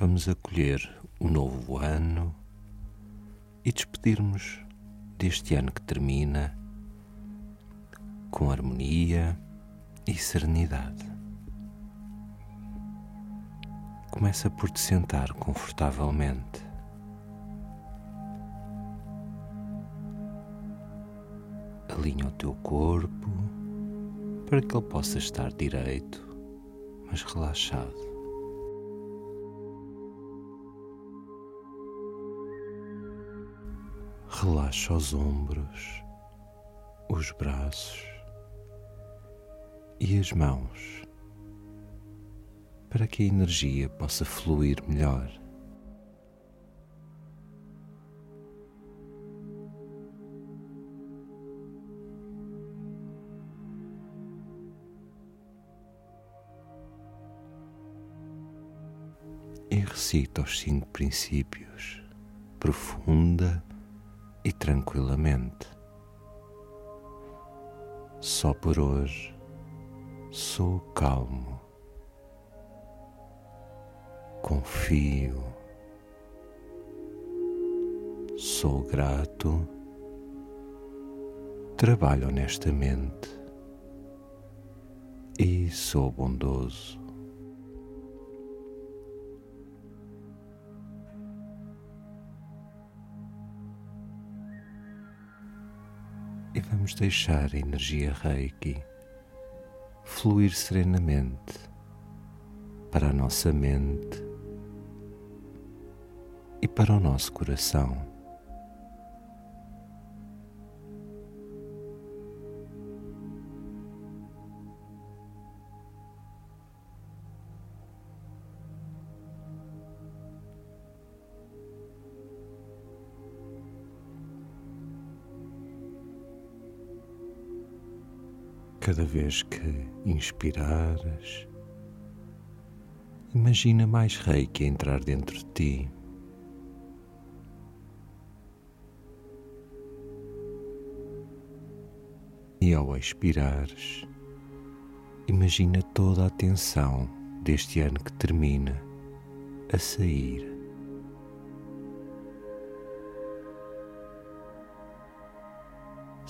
vamos acolher o novo ano e despedirmos deste ano que termina com harmonia e serenidade. Começa por te sentar confortavelmente. Alinha o teu corpo para que ele possa estar direito, mas relaxado. Relaxa os ombros, os braços e as mãos para que a energia possa fluir melhor. E recita os cinco princípios profunda e tranquilamente. Só por hoje sou calmo, confio, sou grato, trabalho honestamente e sou bondoso. E vamos deixar a energia Reiki fluir serenamente para a nossa mente e para o nosso coração. Cada vez que inspirares, imagina mais reiki entrar dentro de ti. E ao expirares, imagina toda a tensão deste ano que termina a sair.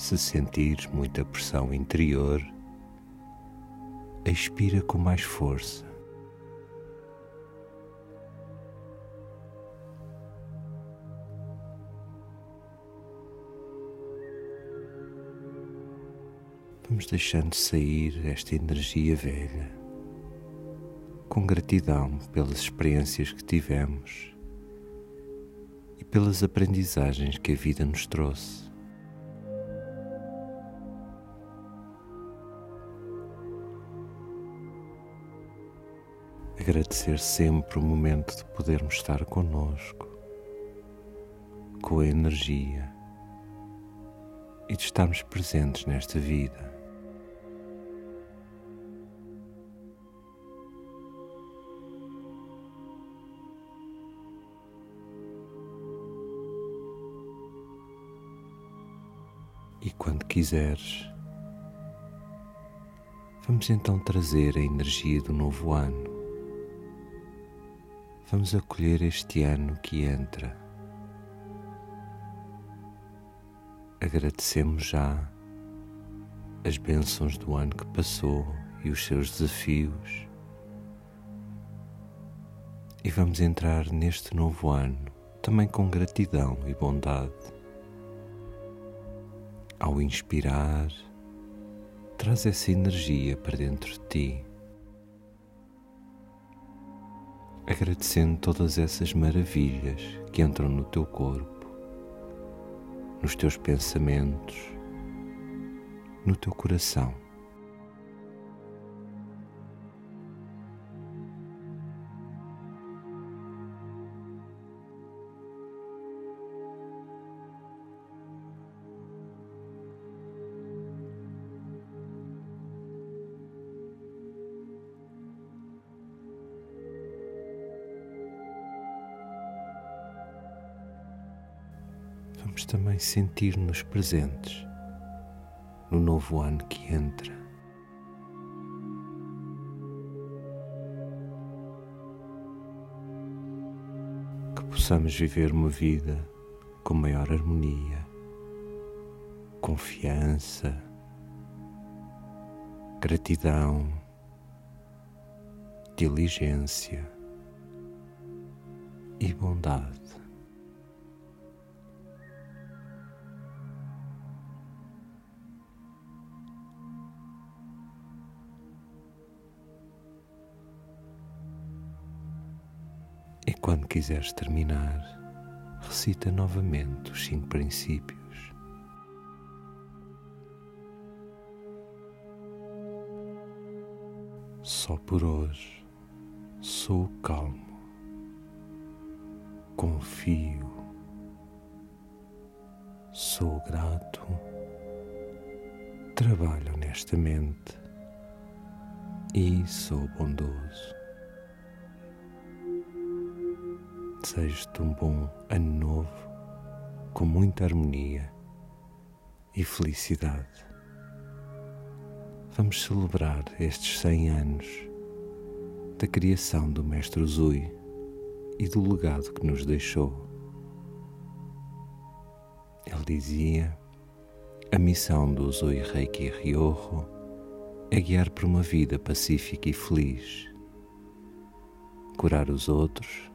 Se sentires muita pressão interior, expira com mais força. Vamos deixando sair esta energia velha, com gratidão pelas experiências que tivemos e pelas aprendizagens que a vida nos trouxe. Agradecer sempre o momento de podermos estar conosco, com a energia e de estarmos presentes nesta vida. E quando quiseres, vamos então trazer a energia do novo ano vamos acolher este ano que entra. Agradecemos já as bênçãos do ano que passou e os seus desafios. E vamos entrar neste novo ano também com gratidão e bondade. Ao inspirar, traz essa energia para dentro de ti agradecendo todas essas maravilhas que entram no teu corpo, nos teus pensamentos, no teu coração. Vamos também sentir-nos presentes no novo ano que entra. possamos viver uma vida com maior harmonia, confiança, gratidão, diligência e bondade. Quando quiseres terminar, recita novamente os cinco princípios. Só por hoje sou calmo, confio, sou grato, trabalho honestamente e sou bondoso. Desejo-te um bom ano novo com muita harmonia e felicidade. Vamos celebrar estes 100 anos da criação do Mestre Zui e do legado que nos deixou. Ele dizia: a missão do Zui Reiki Ryoho é guiar por uma vida pacífica e feliz, curar os outros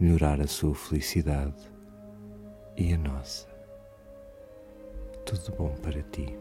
melhorar a sua felicidade e a nossa. Tudo bom para ti.